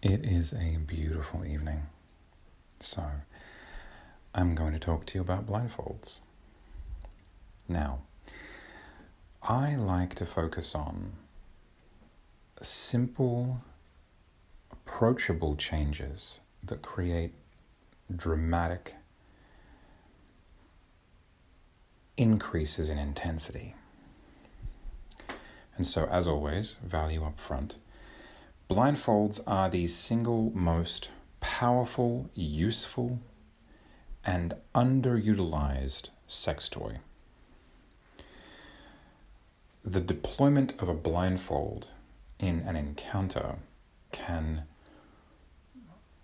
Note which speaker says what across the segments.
Speaker 1: It is a beautiful evening. So, I'm going to talk to you about blindfolds. Now, I like to focus on simple, approachable changes that create dramatic increases in intensity. And so, as always, value up front. Blindfolds are the single most powerful, useful, and underutilized sex toy. The deployment of a blindfold in an encounter can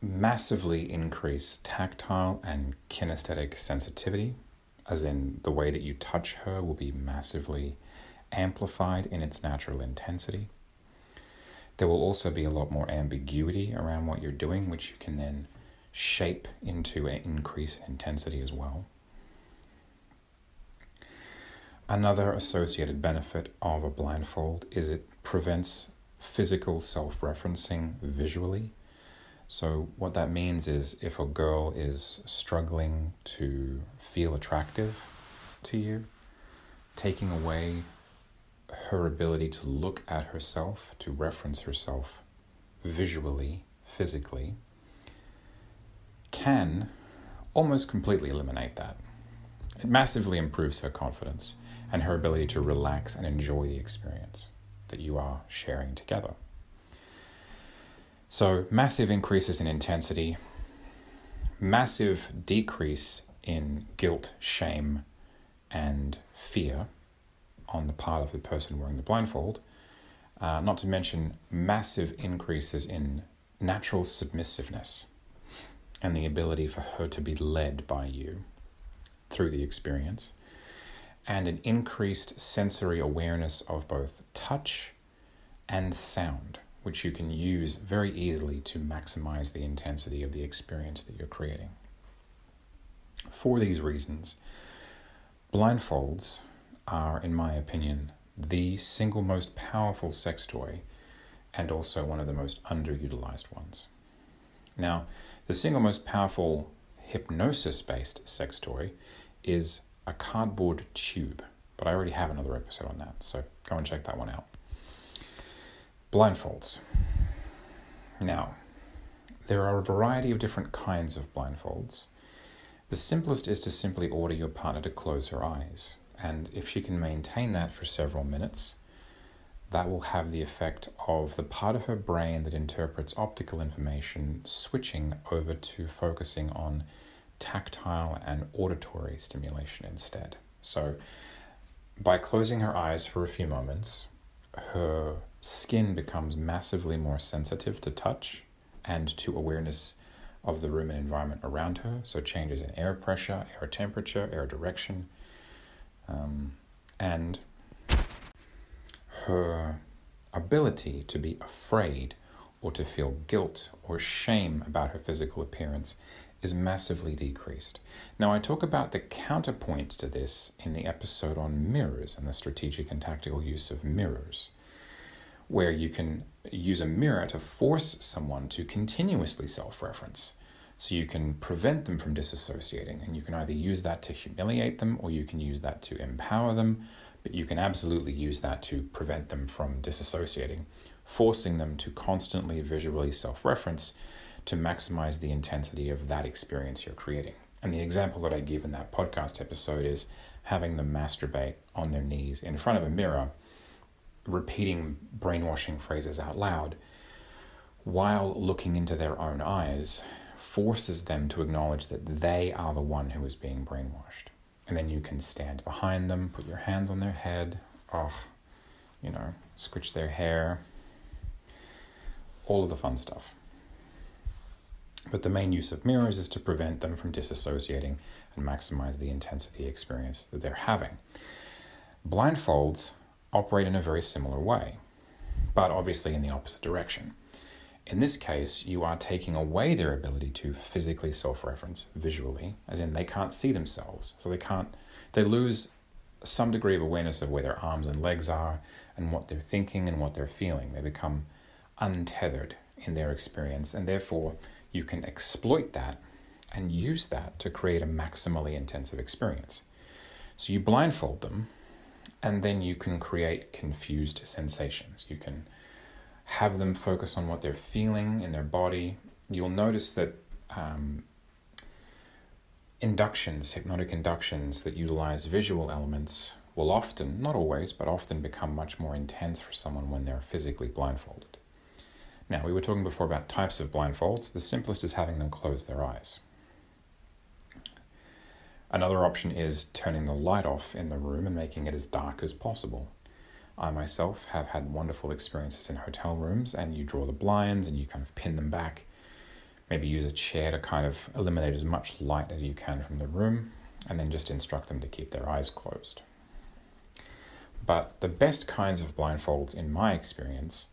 Speaker 1: massively increase tactile and kinesthetic sensitivity, as in the way that you touch her will be massively amplified in its natural intensity. There will also be a lot more ambiguity around what you're doing, which you can then shape into an increase in intensity as well. Another associated benefit of a blindfold is it prevents physical self referencing visually. So, what that means is if a girl is struggling to feel attractive to you, taking away her ability to look at herself, to reference herself visually, physically, can almost completely eliminate that. It massively improves her confidence and her ability to relax and enjoy the experience that you are sharing together. So, massive increases in intensity, massive decrease in guilt, shame, and fear on the part of the person wearing the blindfold, uh, not to mention massive increases in natural submissiveness and the ability for her to be led by you through the experience, and an increased sensory awareness of both touch and sound, which you can use very easily to maximize the intensity of the experience that you're creating. For these reasons, blindfolds are, in my opinion, the single most powerful sex toy and also one of the most underutilized ones. Now, the single most powerful hypnosis based sex toy is a cardboard tube, but I already have another episode on that, so go and check that one out. Blindfolds. Now, there are a variety of different kinds of blindfolds. The simplest is to simply order your partner to close her eyes. And if she can maintain that for several minutes, that will have the effect of the part of her brain that interprets optical information switching over to focusing on tactile and auditory stimulation instead. So, by closing her eyes for a few moments, her skin becomes massively more sensitive to touch and to awareness of the room and environment around her. So, changes in air pressure, air temperature, air direction, um, and her ability to be afraid or to feel guilt or shame about her physical appearance is massively decreased. Now, I talk about the counterpoint to this in the episode on mirrors and the strategic and tactical use of mirrors, where you can use a mirror to force someone to continuously self reference. So you can prevent them from disassociating, and you can either use that to humiliate them or you can use that to empower them, but you can absolutely use that to prevent them from disassociating, forcing them to constantly visually self reference to maximize the intensity of that experience you're creating. And the example that I give in that podcast episode is having them masturbate on their knees in front of a mirror, repeating brainwashing phrases out loud while looking into their own eyes forces them to acknowledge that they are the one who is being brainwashed. And then you can stand behind them, put your hands on their head, oh, you know, scritch their hair, all of the fun stuff. But the main use of mirrors is to prevent them from disassociating and maximize the intensity experience that they're having. Blindfolds operate in a very similar way, but obviously in the opposite direction. In this case, you are taking away their ability to physically self reference visually, as in they can't see themselves. So they can't, they lose some degree of awareness of where their arms and legs are and what they're thinking and what they're feeling. They become untethered in their experience, and therefore you can exploit that and use that to create a maximally intensive experience. So you blindfold them, and then you can create confused sensations. You can have them focus on what they're feeling in their body. You'll notice that um, inductions, hypnotic inductions that utilize visual elements, will often, not always, but often become much more intense for someone when they're physically blindfolded. Now, we were talking before about types of blindfolds. The simplest is having them close their eyes. Another option is turning the light off in the room and making it as dark as possible. I myself have had wonderful experiences in hotel rooms, and you draw the blinds and you kind of pin them back. Maybe use a chair to kind of eliminate as much light as you can from the room, and then just instruct them to keep their eyes closed. But the best kinds of blindfolds, in my experience,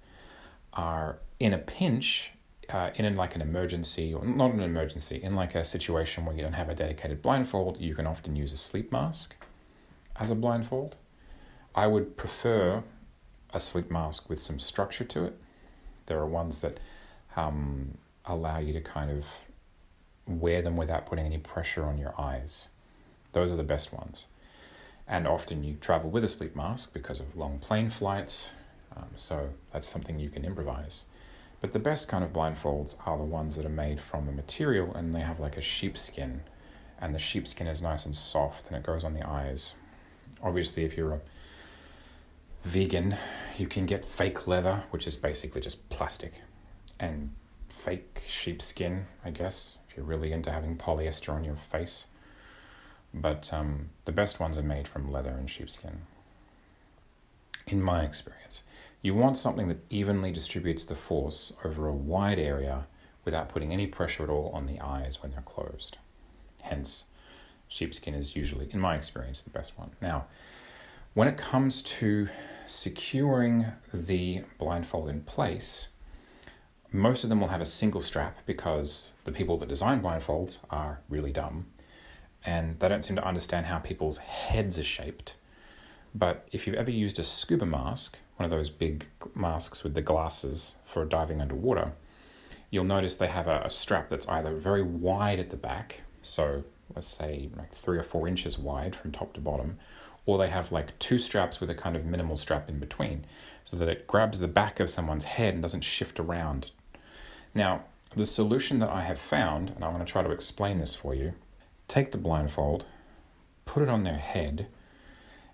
Speaker 1: are in a pinch, uh, in like an emergency, or not an emergency, in like a situation where you don't have a dedicated blindfold, you can often use a sleep mask as a blindfold. I would prefer a sleep mask with some structure to it. There are ones that um, allow you to kind of wear them without putting any pressure on your eyes. Those are the best ones and often you travel with a sleep mask because of long plane flights, um, so that's something you can improvise. But the best kind of blindfolds are the ones that are made from a material and they have like a sheepskin, and the sheepskin is nice and soft and it goes on the eyes. Obviously, if you're a vegan, you can get fake leather, which is basically just plastic, and fake sheepskin, I guess, if you're really into having polyester on your face but um, the best ones are made from leather and sheepskin. In my experience, you want something that evenly distributes the force over a wide area without putting any pressure at all on the eyes when they're closed. Hence, sheepskin is usually, in my experience, the best one. Now, when it comes to securing the blindfold in place, most of them will have a single strap because the people that design blindfolds are really dumb and they don't seem to understand how people's heads are shaped. But if you've ever used a scuba mask, one of those big masks with the glasses for diving underwater, you'll notice they have a, a strap that's either very wide at the back, so let's say like three or four inches wide from top to bottom, or they have like two straps with a kind of minimal strap in between, so that it grabs the back of someone's head and doesn't shift around. Now, the solution that I have found, and I'm going to try to explain this for you, take the blindfold, put it on their head,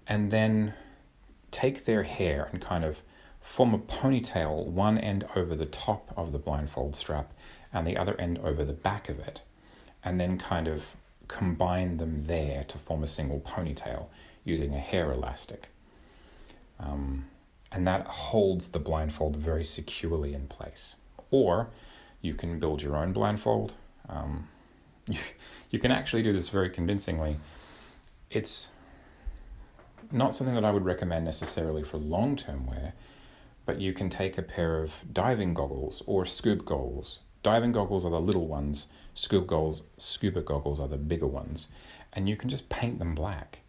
Speaker 1: and then take their hair and kind of form a ponytail, one end over the top of the blindfold strap and the other end over the back of it, and then kind of combine them there to form a single ponytail using a hair elastic. Um, and that holds the blindfold very securely in place. Or you can build your own blindfold. Um, you, you can actually do this very convincingly. It's not something that I would recommend necessarily for long term wear, but you can take a pair of diving goggles or scuba goggles. Diving goggles are the little ones, scuba goggles, scuba goggles are the bigger ones, and you can just paint them black.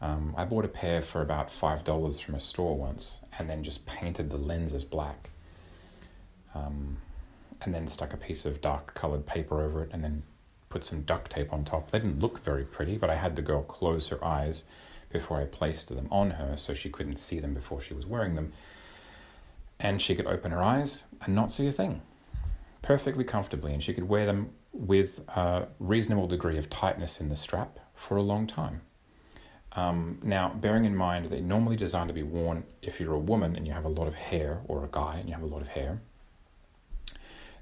Speaker 1: Um, I bought a pair for about $5 from a store once and then just painted the lenses black. Um, and then stuck a piece of dark colored paper over it and then put some duct tape on top. They didn't look very pretty, but I had the girl close her eyes before I placed them on her so she couldn't see them before she was wearing them. And she could open her eyes and not see a thing perfectly comfortably, and she could wear them with a reasonable degree of tightness in the strap for a long time. Um, now, bearing in mind they're normally designed to be worn if you're a woman and you have a lot of hair, or a guy and you have a lot of hair.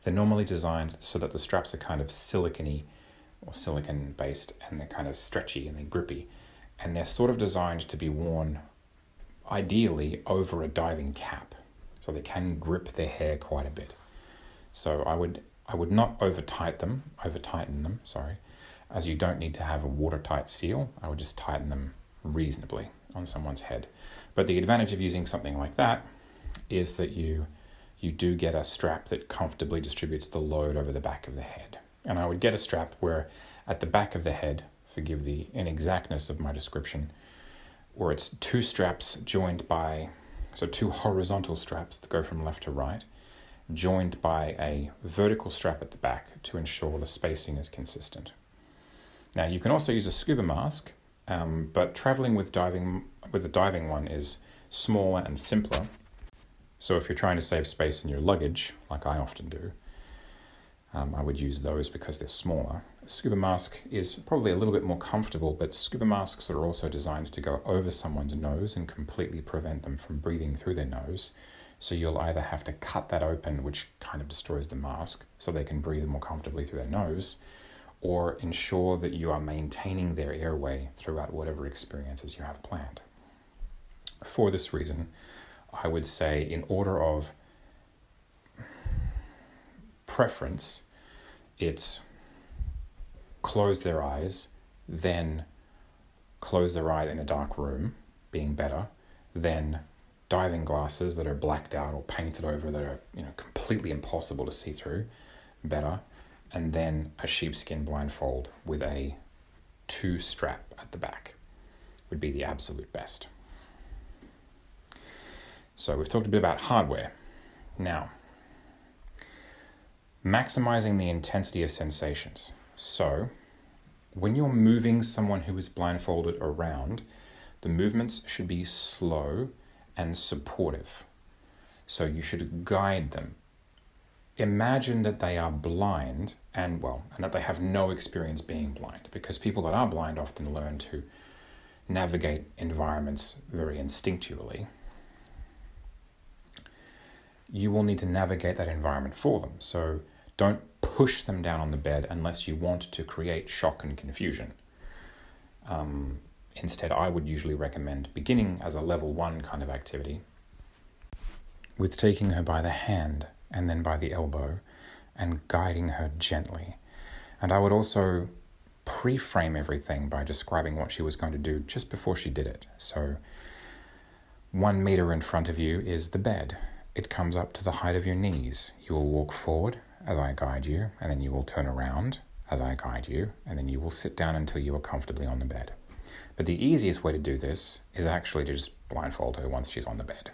Speaker 1: They're normally designed so that the straps are kind of silicony or silicon based and they're kind of stretchy and they're grippy. And they're sort of designed to be worn ideally over a diving cap. So they can grip their hair quite a bit. So I would I would not over tight them, over tighten them, sorry, as you don't need to have a watertight seal. I would just tighten them reasonably on someone's head. But the advantage of using something like that is that you you do get a strap that comfortably distributes the load over the back of the head. And I would get a strap where at the back of the head, forgive the inexactness of my description, where it's two straps joined by, so two horizontal straps that go from left to right, joined by a vertical strap at the back to ensure the spacing is consistent. Now, you can also use a scuba mask, um, but traveling with diving with a diving one is smaller and simpler. So, if you're trying to save space in your luggage, like I often do, um, I would use those because they're smaller. Scuba mask is probably a little bit more comfortable, but scuba masks are also designed to go over someone's nose and completely prevent them from breathing through their nose. So you'll either have to cut that open, which kind of destroys the mask, so they can breathe more comfortably through their nose, or ensure that you are maintaining their airway throughout whatever experiences you have planned. For this reason, I would say, in order of preference, it's close their eyes, then close their eyes in a dark room, being better, then diving glasses that are blacked out or painted over that are you know completely impossible to see through, better, and then a sheepskin blindfold with a two strap at the back would be the absolute best. So we've talked a bit about hardware. Now, maximizing the intensity of sensations. So, when you're moving someone who is blindfolded around, the movements should be slow and supportive. So you should guide them. Imagine that they are blind and well, and that they have no experience being blind, because people that are blind often learn to navigate environments very instinctually. You will need to navigate that environment for them. So don't push them down on the bed unless you want to create shock and confusion. Um, Instead, I would usually recommend beginning as a level one kind of activity with taking her by the hand and then by the elbow and guiding her gently. And I would also pre frame everything by describing what she was going to do just before she did it. So, one meter in front of you is the bed. It comes up to the height of your knees. You will walk forward as I guide you, and then you will turn around as I guide you, and then you will sit down until you are comfortably on the bed. But the easiest way to do this is actually to just blindfold her once she's on the bed.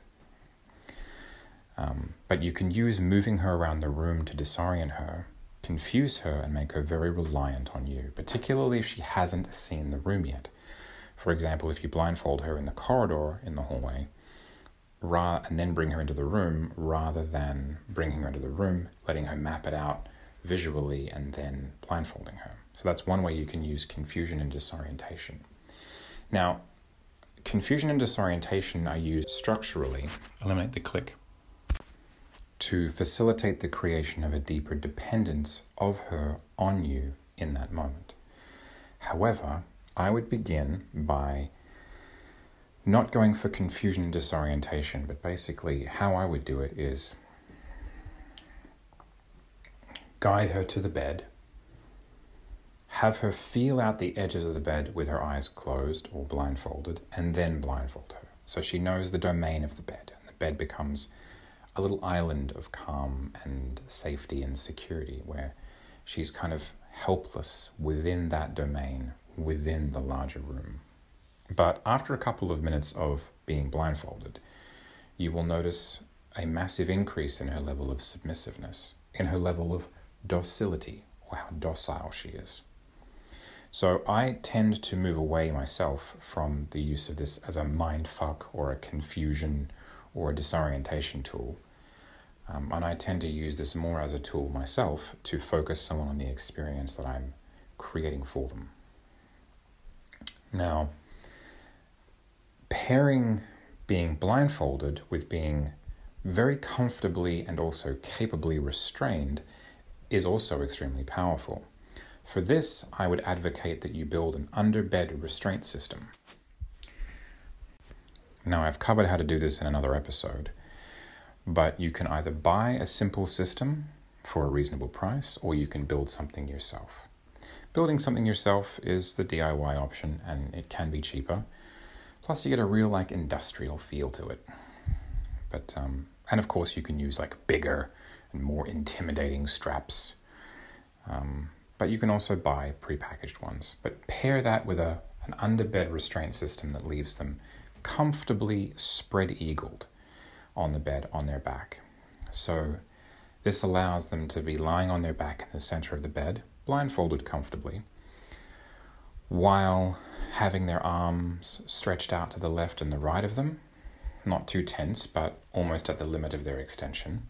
Speaker 1: Um, but you can use moving her around the room to disorient her, confuse her, and make her very reliant on you, particularly if she hasn't seen the room yet. For example, if you blindfold her in the corridor in the hallway, ra- and then bring her into the room, rather than bringing her into the room, letting her map it out visually, and then blindfolding her. So that's one way you can use confusion and disorientation. Now, confusion and disorientation are used structurally, eliminate the click, to facilitate the creation of a deeper dependence of her on you in that moment. However, I would begin by not going for confusion and disorientation, but basically how I would do it is guide her to the bed have her feel out the edges of the bed with her eyes closed or blindfolded, and then blindfold her. So she knows the domain of the bed, and the bed becomes a little island of calm and safety and security where she's kind of helpless within that domain, within the larger room. But after a couple of minutes of being blindfolded, you will notice a massive increase in her level of submissiveness, in her level of docility, or how docile she is. So I tend to move away myself from the use of this as a mind fuck or a confusion or a disorientation tool. Um, and I tend to use this more as a tool myself to focus someone on the experience that I'm creating for them. Now, pairing being blindfolded with being very comfortably and also capably restrained is also extremely powerful. For this, I would advocate that you build an underbed restraint system. Now, I've covered how to do this in another episode, but you can either buy a simple system for a reasonable price or you can build something yourself. Building something yourself is the DIY option and it can be cheaper. Plus, you get a real like industrial feel to it. But um, and of course, you can use like bigger and more intimidating straps. Um, but you can also buy prepackaged ones. But pair that with a, an underbed restraint system that leaves them comfortably spread eagled on the bed on their back. So This allows them to be lying on their back in the center of the bed, blindfolded comfortably, while having their arms stretched out to the left and the right of them, not too tense, but almost at the limit of their extension,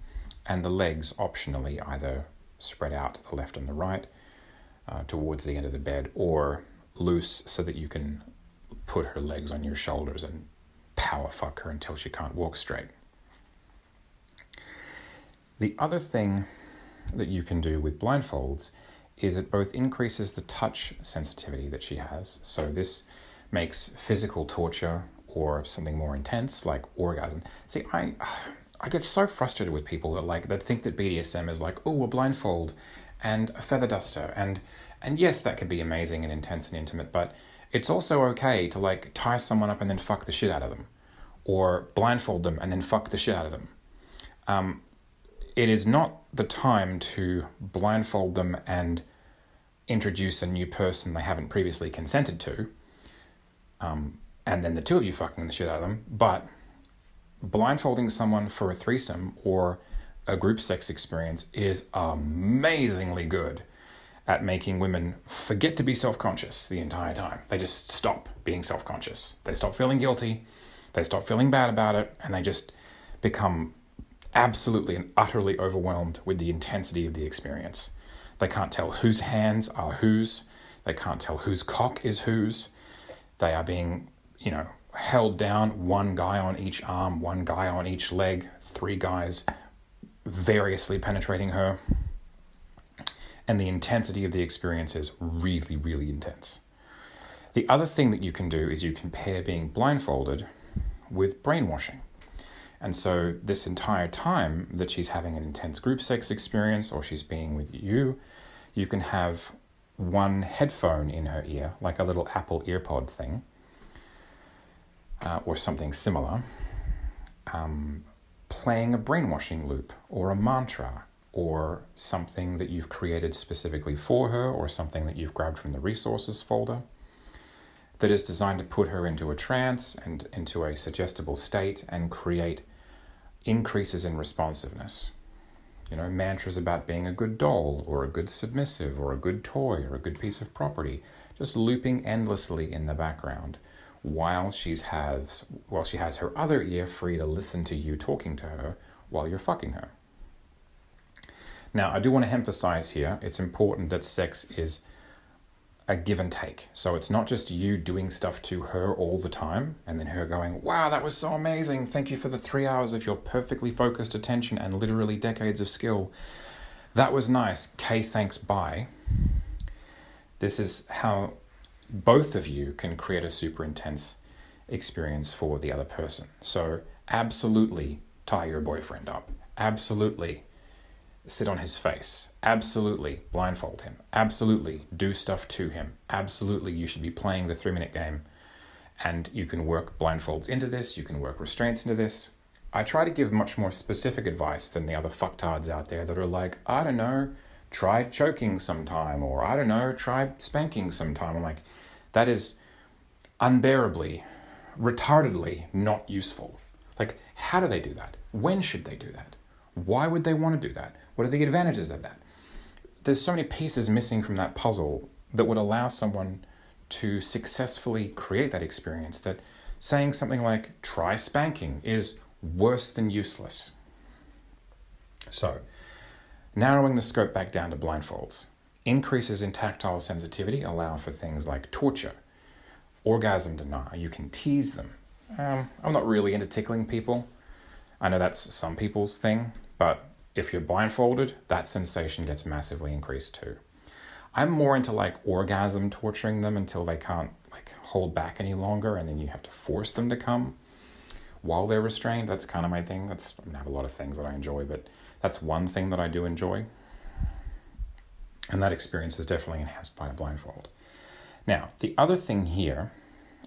Speaker 1: and the legs optionally either spread out to the left and the right uh, towards the end of the bed or loose so that you can put her legs on your shoulders and power fuck her until she can't walk straight. The other thing that you can do with blindfolds is it both increases the touch sensitivity that she has. So this makes physical torture or something more intense like orgasm. See, I I get so frustrated with people that like that think that BDSM is like, oh, a blindfold and a feather duster and and yes, that can be amazing and intense and intimate, but it's also okay to like tie someone up and then fuck the shit out of them, or blindfold them and then fuck the shit out of them. Um, it is not the time to blindfold them and introduce a new person they haven't previously consented to, um, and then the two of you fucking the shit out of them. But blindfolding someone for a threesome or a group sex experience is amazingly good at making women forget to be self conscious the entire time. They just stop being self conscious. They stop feeling guilty, they stop feeling bad about it, and they just become absolutely and utterly overwhelmed with the intensity of the experience. They can't tell whose hands are whose, they can't tell whose cock is whose. They are being, you know, held down, one guy on each arm, one guy on each leg, three guys variously penetrating her. And the intensity of the experience is really, really intense. The other thing that you can do is you pair being blindfolded with brainwashing. And so, this entire time that she's having an intense group sex experience or she's being with you, you can have one headphone in her ear, like a little Apple earpod thing, uh, or something similar, um, playing a brainwashing loop or a mantra or something that you've created specifically for her or something that you've grabbed from the resources folder that is designed to put her into a trance and into a suggestible state and create increases in responsiveness. You know, mantras about being a good doll or a good submissive or a good toy or a good piece of property, just looping endlessly in the background while she's has while she has her other ear free to listen to you talking to her while you're fucking her. Now, I do want to emphasize here, it's important that sex is a give and take. So it's not just you doing stuff to her all the time and then her going, wow, that was so amazing. Thank you for the three hours of your perfectly focused attention and literally decades of skill. That was nice. K, thanks, bye. This is how both of you can create a super intense experience for the other person. So, absolutely tie your boyfriend up. Absolutely sit on his face. Absolutely blindfold him. Absolutely do stuff to him. Absolutely you should be playing the three minute game. And you can work blindfolds into this, you can work restraints into this. I try to give much more specific advice than the other fucktards out there that are like, I don't know, try choking sometime, or I don't know, try spanking sometime. I'm like, that is unbearably, retardedly not useful. Like, how do they do that? When should they do that? Why would they want to do that? What are the advantages of that? There's so many pieces missing from that puzzle that would allow someone to successfully create that experience that saying something like try spanking is worse than useless. So, narrowing the scope back down to blindfolds. Increases in tactile sensitivity allow for things like torture, orgasm denial. You can tease them. Um, I'm not really into tickling people. I know that's some people's thing, but if you're blindfolded, that sensation gets massively increased too. I'm more into like orgasm torturing them until they can't like hold back any longer and then you have to force them to come while they're restrained. That's kind of my thing. That's I, mean, I have a lot of things that I enjoy, but that's one thing that I do enjoy. And that experience is definitely enhanced by a blindfold. Now, the other thing here,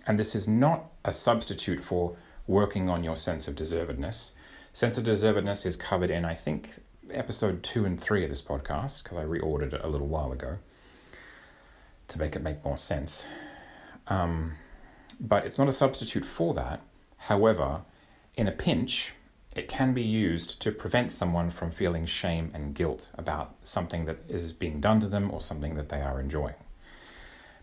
Speaker 1: and this is not a substitute for working on your sense of deservedness, Sense of deservedness is covered in, I think, episode two and three of this podcast, because I reordered it a little while ago to make it make more sense. Um, but it's not a substitute for that. However, in a pinch, it can be used to prevent someone from feeling shame and guilt about something that is being done to them or something that they are enjoying.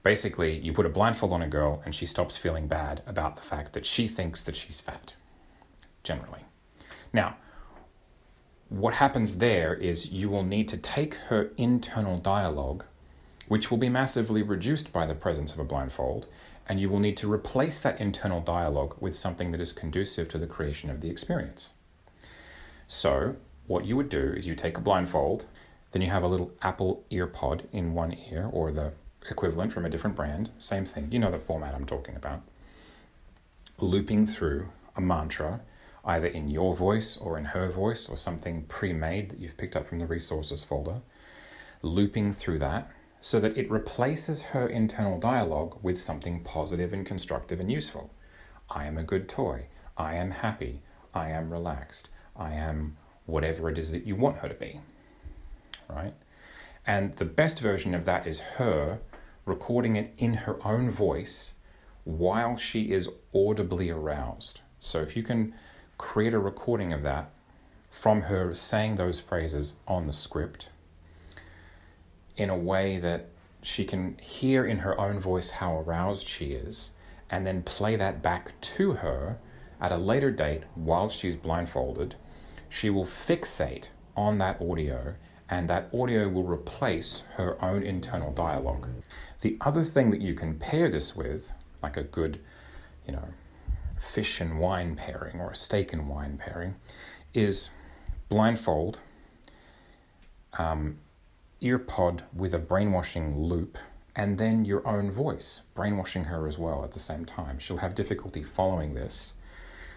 Speaker 1: Basically, you put a blindfold on a girl and she stops feeling bad about the fact that she thinks that she's fat, generally. Now, what happens there is you will need to take her internal dialogue, which will be massively reduced by the presence of a blindfold, and you will need to replace that internal dialogue with something that is conducive to the creation of the experience. So, what you would do is you take a blindfold, then you have a little Apple EarPod in one ear, or the equivalent from a different brand, same thing. You know the format I'm talking about. Looping through a mantra, either in your voice or in her voice, or something pre made that you've picked up from the resources folder. Looping through that so that it replaces her internal dialogue with something positive and constructive and useful. I am a good toy. I am happy. I am relaxed. I am whatever it is that you want her to be. Right? And the best version of that is her recording it in her own voice while she is audibly aroused. So if you can create a recording of that from her saying those phrases on the script in a way that she can hear in her own voice how aroused she is and then play that back to her at a later date while she's blindfolded, she will fixate on that audio and that audio will replace her own internal dialogue. The other thing that you can pair this with, like a good, you know, fish and wine pairing or a steak and wine pairing, is blindfold, um, earpod with a brainwashing loop, and then your own voice, brainwashing her as well at the same time. She'll have difficulty following this,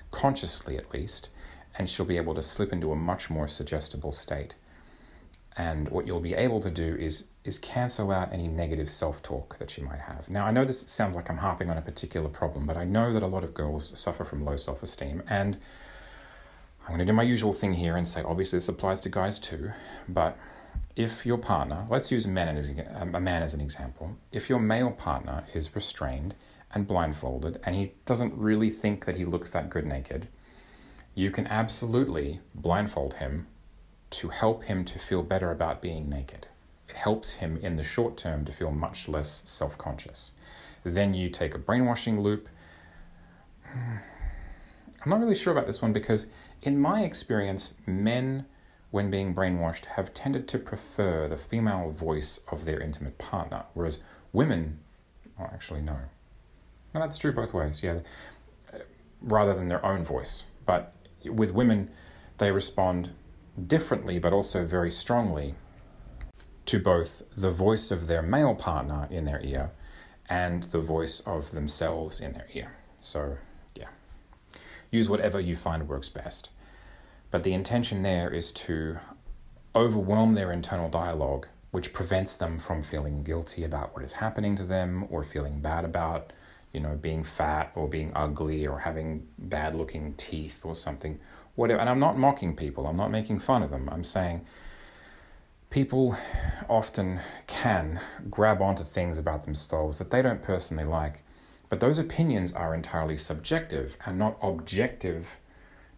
Speaker 1: consciously at least, and she'll be able to slip into a much more suggestible state. And what you'll be able to do is is cancel out any negative self-talk that you might have. Now I know this sounds like I'm harping on a particular problem, but I know that a lot of girls suffer from low self-esteem and I'm going to do my usual thing here and say obviously this applies to guys too, but if your partner, let's use men as a man as an example, if your male partner is restrained and blindfolded and he doesn't really think that he looks that good naked, you can absolutely blindfold him to help him to feel better about being naked. Helps him in the short term to feel much less self conscious. Then you take a brainwashing loop. I'm not really sure about this one because, in my experience, men, when being brainwashed, have tended to prefer the female voice of their intimate partner, whereas women, well, actually, no. No, that's true both ways, yeah, rather than their own voice. But with women, they respond differently but also very strongly to both the voice of their male partner in their ear and the voice of themselves in their ear. So, yeah, use whatever you find works best. But the intention there is to overwhelm their internal dialogue, which prevents them from feeling guilty about what is happening to them or feeling bad about, you know, being fat or being ugly or having bad looking teeth or something, whatever. And I'm not mocking people, I'm not making fun of them. I'm saying people often can grab onto things about themselves that they don't personally like, but those opinions are entirely subjective and not objective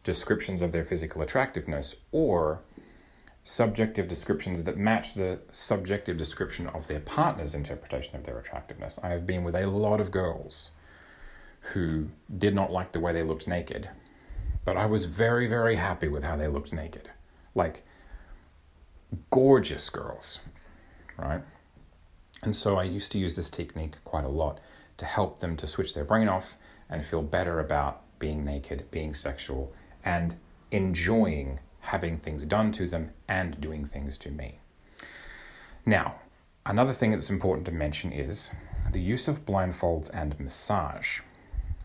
Speaker 1: descriptions of their physical attractiveness or subjective descriptions that match the subjective description of their partner's interpretation of their attractiveness. I have been with a lot of girls who did not like the way they looked naked but I was very, very happy with how they looked naked. Like gorgeous girls, right? And so I used to use this technique quite a lot to help them to switch their brain off and feel better about being naked, being sexual, and enjoying having things done to them and doing things to me. Now, another thing that's important to mention is the use of blindfolds and massage.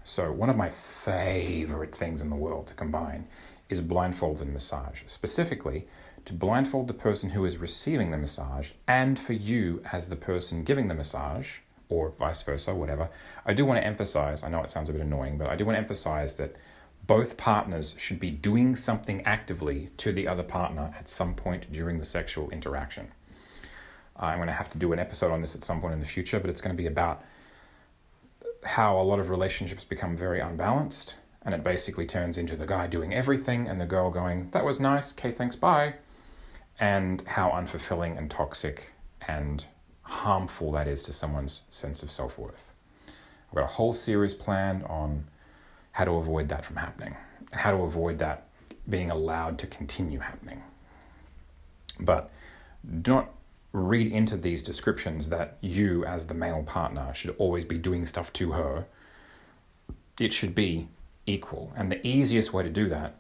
Speaker 1: So, one of my favorite things in the world to combine is blindfolds and massage, specifically to blindfold the person who is receiving the massage and for you as the person giving the massage, or vice versa, whatever. I do want to emphasize, I know it sounds a bit annoying, but I do want to emphasize that both partners should be doing something actively to the other partner at some point during the sexual interaction. I'm going to have to do an episode on this at some point in the future, but it's going to be about how a lot of relationships become very unbalanced and it basically turns into the guy doing everything and the girl going, That was nice, okay, thanks, bye. And how unfulfilling and toxic and harmful that is to someone's sense of self worth. I've got a whole series planned on how to avoid that from happening, how to avoid that being allowed to continue happening. But do not read into these descriptions that you, as the male partner, should always be doing stuff to her. It should be equal. And the easiest way to do that,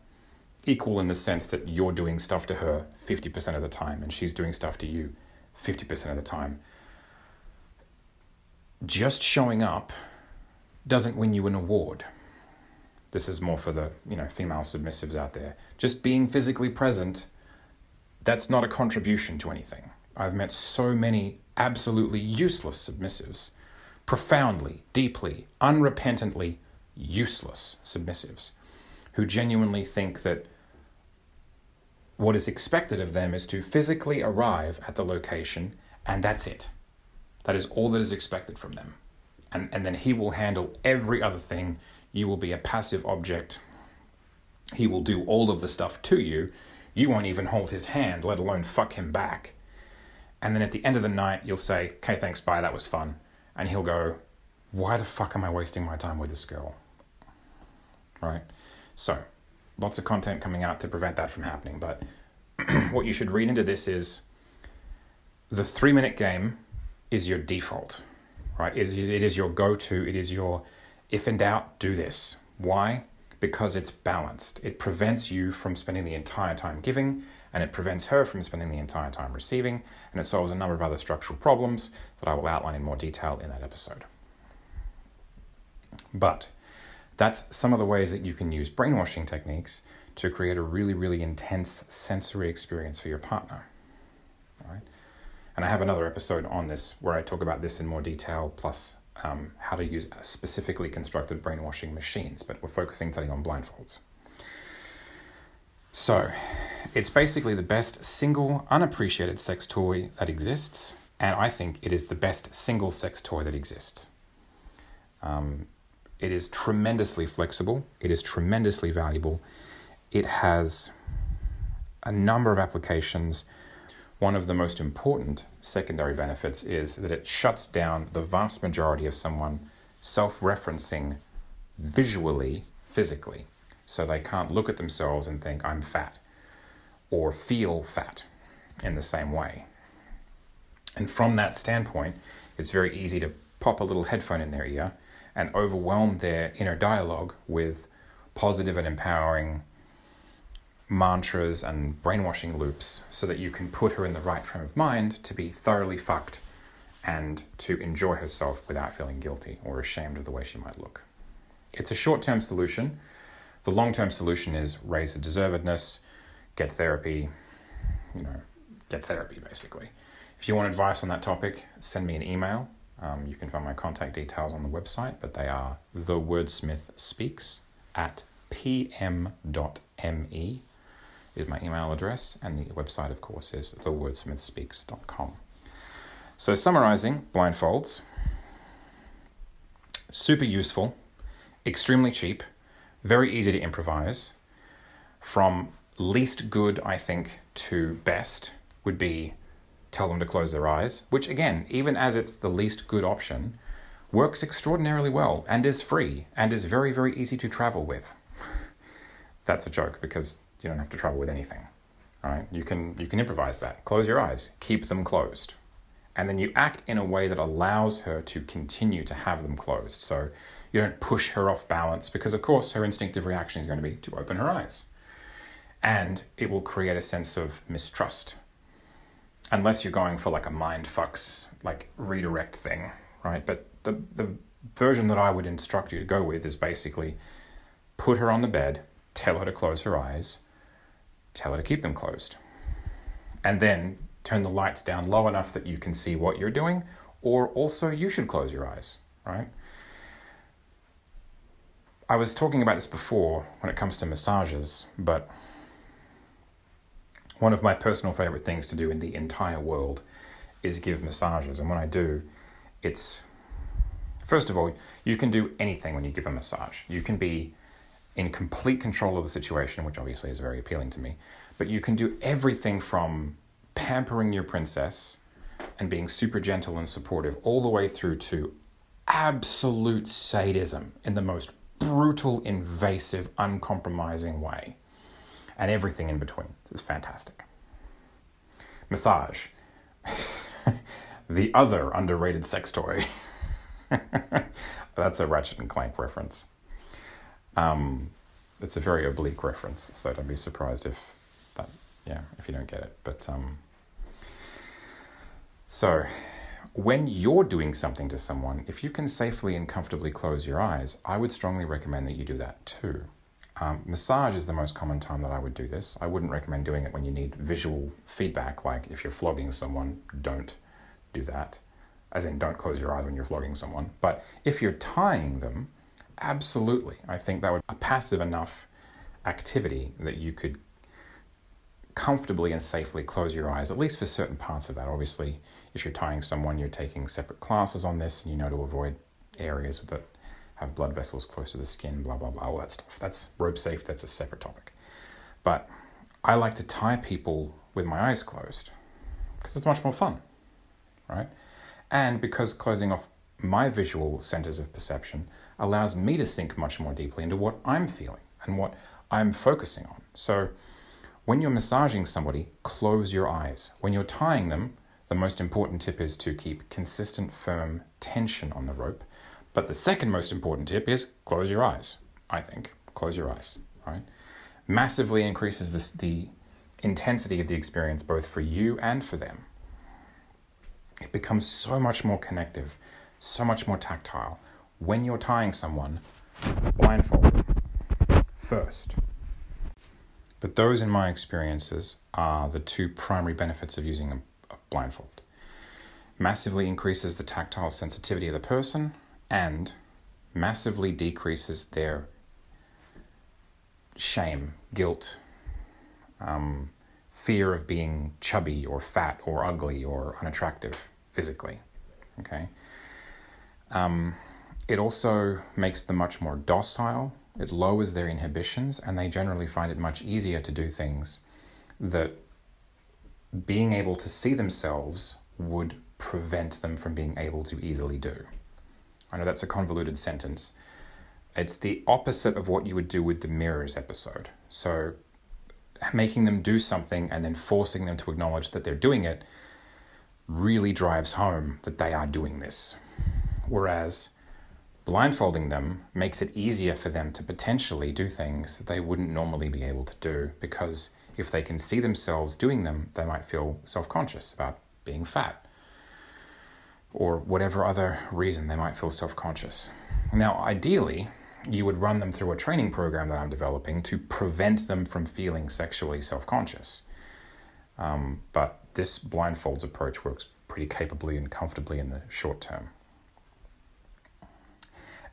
Speaker 1: equal in the sense that you're doing stuff to her 50% of the time and she's doing stuff to you 50% of the time. Just showing up doesn't win you an award. This is more for the, you know, female submissives out there. Just being physically present, that's not a contribution to anything. I've met so many absolutely useless submissives, profoundly, deeply, unrepentantly useless submissives, who genuinely think that what is expected of them is to physically arrive at the location and that's it. That is all that is expected from them. And, and then he will handle every other thing. You will be a passive object. He will do all of the stuff to you. You won't even hold his hand, let alone fuck him back. And then at the end of the night, you'll say, okay, thanks, bye, that was fun. And he'll go, why the fuck am I wasting my time with this girl? Right? So, lots of content coming out to prevent that from happening. But what you should read into this is the three minute game is your default, right? It is your go to, it is your, if in doubt, do this. Why? Because it's balanced. It prevents you from spending the entire time giving and it prevents her from spending the entire time receiving, and it solves a number of other structural problems that I will outline in more detail in that episode. But that's some of the ways that you can use brainwashing techniques to create a really, really intense sensory experience for your partner. And I have another episode on this where I talk about this in more detail, plus um, how to use specifically constructed brainwashing machines, but we're focusing today on blindfolds. So, it's basically the best single unappreciated sex toy that exists, and I think it is the best single sex toy that exists. Um, it is tremendously flexible, it is tremendously valuable. It has a number of applications. One of the most important secondary benefits is that it shuts down the vast majority of someone self referencing visually, physically so they can't look at themselves and think, I'm fat, or feel fat in the same way. And from that standpoint, it's very easy to pop a little headphone in their ear and overwhelm their inner dialogue with positive and empowering mantras and brainwashing loops so that you can put her in the right frame of mind to be thoroughly fucked and to enjoy herself without feeling guilty or ashamed of the way she might look. It's a short term solution the long term solution is raise the deservedness, get therapy, you know, get therapy basically. If you want advice on that topic, send me an email. Um, you can find my contact details on the website, but they are thewordsmithspeaks at pm.me is my email address, and the website, of course, is thewordsmithspeaks.com. So, summarizing blindfolds, super useful, extremely cheap, very easy to improvise. From least good, I think, to best would be tell them to close their eyes, which again, even as it's the least good option, works extraordinarily well and is free and is very, very easy to travel with. That's a joke because you don't have to travel with anything. Right? You can you can improvise that. Close your eyes, keep them closed. And then you act in a way that allows her to continue to have them closed. So you don't push her off balance because, of course, her instinctive reaction is going to be to open her eyes. And it will create a sense of mistrust. Unless you're going for like a mind fucks, like redirect thing, right? But the, the version that I would instruct you to go with is basically put her on the bed, tell her to close her eyes, tell her to keep them closed. And then turn the lights down low enough that you can see what you're doing, or also you should close your eyes, right? I was talking about this before when it comes to massages, but one of my personal favorite things to do in the entire world is give massages. And when I do, it's first of all, you can do anything when you give a massage. You can be in complete control of the situation, which obviously is very appealing to me. But you can do everything from pampering your princess and being super gentle and supportive, all the way through to absolute sadism in the most brutal, invasive, uncompromising way. And everything in between is fantastic. Massage. the other underrated sex toy. That's a Ratchet and Clank reference. Um, it's a very oblique reference, so don't be surprised if that, yeah, if you don't get it. But um, so when you're doing something to someone, if you can safely and comfortably close your eyes, I would strongly recommend that you do that too. Um, massage is the most common time that I would do this. I wouldn't recommend doing it when you need visual feedback, like if you're flogging someone, don't do that. As in, don't close your eyes when you're flogging someone. But if you're tying them, absolutely. I think that would be a passive enough activity that you could comfortably and safely close your eyes, at least for certain parts of that. Obviously, if you're tying someone, you're taking separate classes on this, and you know to avoid areas that have blood vessels close to the skin, blah, blah, blah, all that stuff. That's rope safe, that's a separate topic. But I like to tie people with my eyes closed because it's much more fun, right? And because closing off my visual centers of perception allows me to sink much more deeply into what I'm feeling and what I'm focusing on. So, when you're massaging somebody, close your eyes. When you're tying them, the most important tip is to keep consistent, firm tension on the rope. But the second most important tip is close your eyes, I think. Close your eyes, right? Massively increases this, the intensity of the experience both for you and for them. It becomes so much more connective, so much more tactile when you're tying someone blindfolded first. But those, in my experiences, are the two primary benefits of using a blindfold. Massively increases the tactile sensitivity of the person and massively decreases their shame, guilt, um, fear of being chubby or fat or ugly or unattractive physically. Okay. Um, it also makes them much more docile it lowers their inhibitions, and they generally find it much easier to do things that being able to see themselves would prevent them from being able to easily do. I know that's a convoluted sentence. It's the opposite of what you would do with the mirrors episode. So, making them do something and then forcing them to acknowledge that they're doing it really drives home that they are doing this. Whereas blindfolding them makes it easier for them to potentially do things that they wouldn't normally be able to do because if they can see themselves doing them, they might feel self conscious about being fat or whatever other reason they might feel self conscious. Now, ideally, you would run them through a training program that I'm developing to prevent them from feeling sexually self conscious. Um, but this blindfolds approach works pretty capably and comfortably in the short term.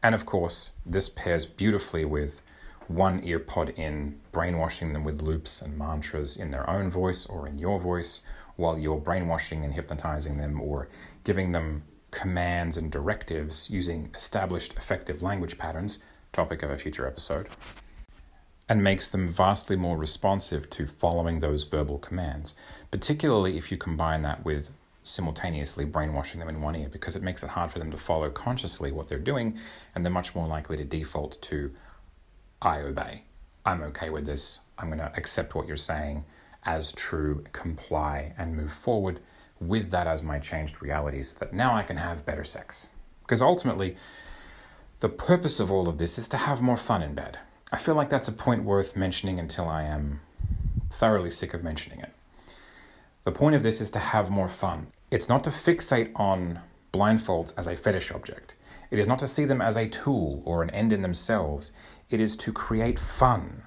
Speaker 1: And of course, this pairs beautifully with one ear pod in, brainwashing them with loops and mantras in their own voice or in your voice, while you're brainwashing and hypnotizing them or giving them commands and directives using established effective language patterns, topic of a future episode, and makes them vastly more responsive to following those verbal commands, particularly if you combine that with simultaneously brainwashing them in one ear because it makes it hard for them to follow consciously what they're doing and they're much more likely to default to I obey. I'm okay with this. I'm going to accept what you're saying as true, comply, and move forward with that as my changed realities that now I can have better sex. Because ultimately, the purpose of all of this is to have more fun in bed. I feel like that's a point worth mentioning until I am thoroughly sick of mentioning it. The point of this is to have more fun. It's not to fixate on blindfolds as a fetish object. It is not to see them as a tool or an end in themselves. It is to create fun,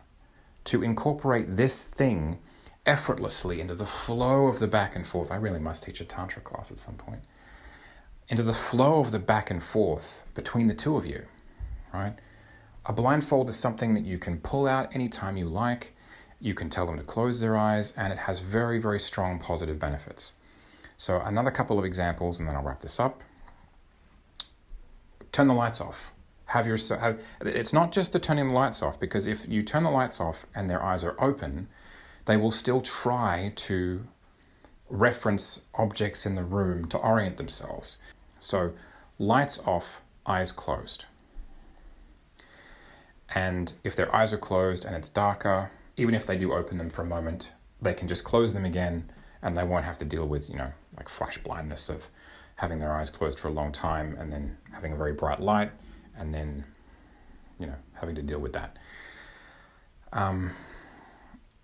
Speaker 1: to incorporate this thing effortlessly into the flow of the back and forth. I really must teach a Tantra class at some point. Into the flow of the back and forth between the two of you, right? A blindfold is something that you can pull out anytime you like. You can tell them to close their eyes, and it has very, very strong positive benefits. So, another couple of examples, and then I'll wrap this up. Turn the lights off. Have your have, it's not just the turning the lights off because if you turn the lights off and their eyes are open, they will still try to reference objects in the room to orient themselves. So, lights off, eyes closed. And if their eyes are closed and it's darker, even if they do open them for a moment, they can just close them again and they won't have to deal with, you know, like flash blindness of having their eyes closed for a long time and then having a very bright light and then, you know, having to deal with that. Um,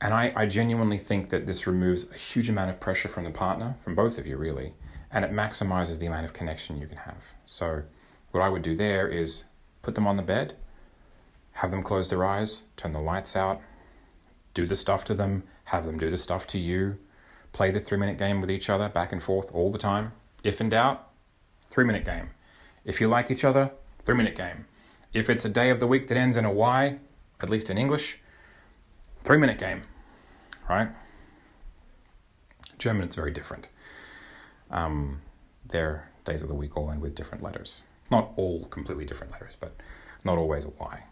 Speaker 1: and I, I genuinely think that this removes a huge amount of pressure from the partner, from both of you, really, and it maximizes the amount of connection you can have. So, what I would do there is put them on the bed, have them close their eyes, turn the lights out, do the stuff to them, have them do the stuff to you, play the three minute game with each other back and forth all the time. If in doubt, three minute game. If you like each other, three minute game. If it's a day of the week that ends in a Y, at least in English, three minute game, right? German, it's very different. Um, their days of the week all end with different letters. Not all completely different letters, but not always a Y.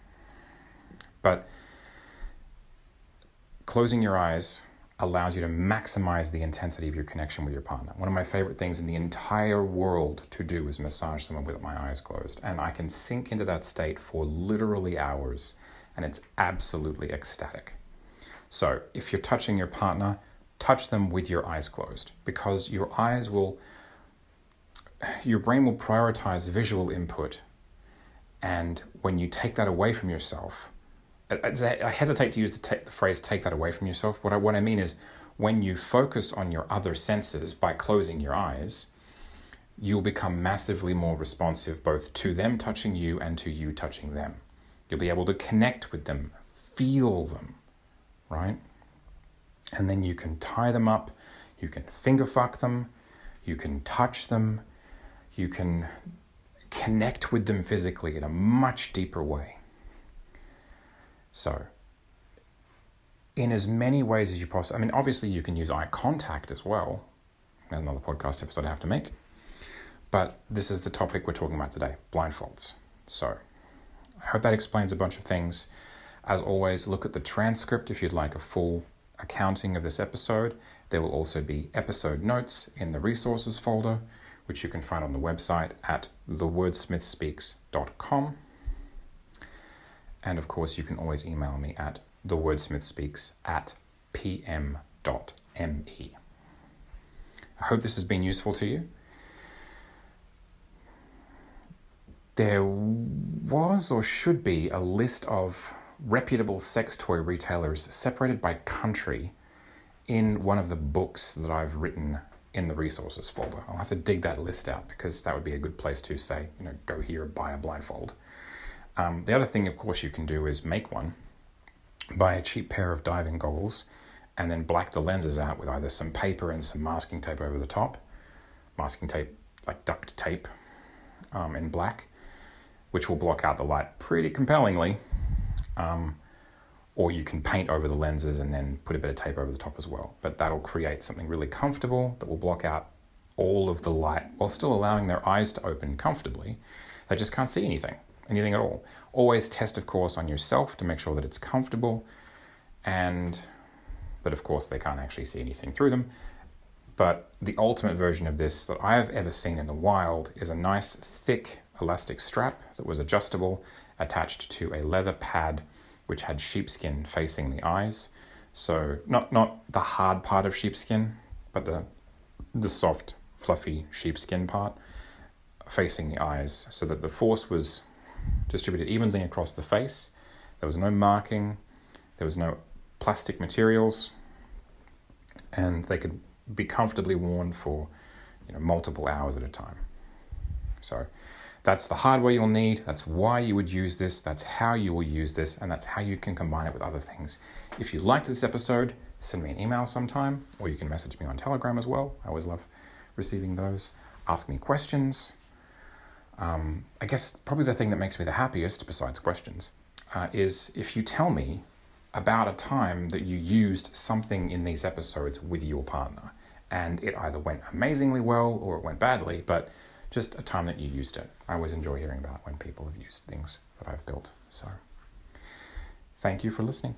Speaker 1: But closing your eyes allows you to maximize the intensity of your connection with your partner. One of my favorite things in the entire world to do is massage someone with my eyes closed. And I can sink into that state for literally hours, and it's absolutely ecstatic. So, if you're touching your partner, touch them with your eyes closed because your eyes will, your brain will prioritize visual input. And when you take that away from yourself, I hesitate to use the, te- the phrase take that away from yourself. What I, what I mean is when you focus on your other senses by closing your eyes, you'll become massively more responsive both to them touching you and to you touching them. You'll be able to connect with them, feel them, right? And then you can tie them up, you can finger fuck them, you can touch them, you can connect with them physically in a much deeper way. So, in as many ways as you possibly, I mean, obviously you can use eye contact as well. Another podcast episode I have to make. But this is the topic we're talking about today blindfolds. So, I hope that explains a bunch of things. As always, look at the transcript if you'd like a full accounting of this episode. There will also be episode notes in the resources folder, which you can find on the website at thewordsmithspeaks.com. And of course, you can always email me at thewordsmithspeaks at pm.me. I hope this has been useful to you. There was or should be a list of reputable sex toy retailers separated by country in one of the books that I've written in the resources folder. I'll have to dig that list out because that would be a good place to say, you know, go here, buy a blindfold. Um, the other thing, of course, you can do is make one, buy a cheap pair of diving goggles, and then black the lenses out with either some paper and some masking tape over the top. Masking tape, like duct tape, um, in black, which will block out the light pretty compellingly. Um, or you can paint over the lenses and then put a bit of tape over the top as well. But that'll create something really comfortable that will block out all of the light while still allowing their eyes to open comfortably. They just can't see anything anything at all. Always test, of course, on yourself to make sure that it's comfortable, and but of course they can't actually see anything through them. But the ultimate version of this that I have ever seen in the wild is a nice thick elastic strap that was adjustable, attached to a leather pad which had sheepskin facing the eyes. So not not the hard part of sheepskin, but the the soft, fluffy sheepskin part facing the eyes, so that the force was distributed evenly across the face. There was no marking, there was no plastic materials, and they could be comfortably worn for you know, multiple hours at a time. So that's the hardware you'll need, that's why you would use this, that's how you will use this, and that's how you can combine it with other things. If you liked this episode, send me an email sometime, or you can message me on Telegram as well. I always love receiving those. Ask me questions. Um, I guess probably the thing that makes me the happiest, besides questions, uh, is if you tell me about a time that you used something in these episodes with your partner and it either went amazingly well or it went badly, but just a time that you used it. I always enjoy hearing about when people have used things that I've built. So, thank you for listening.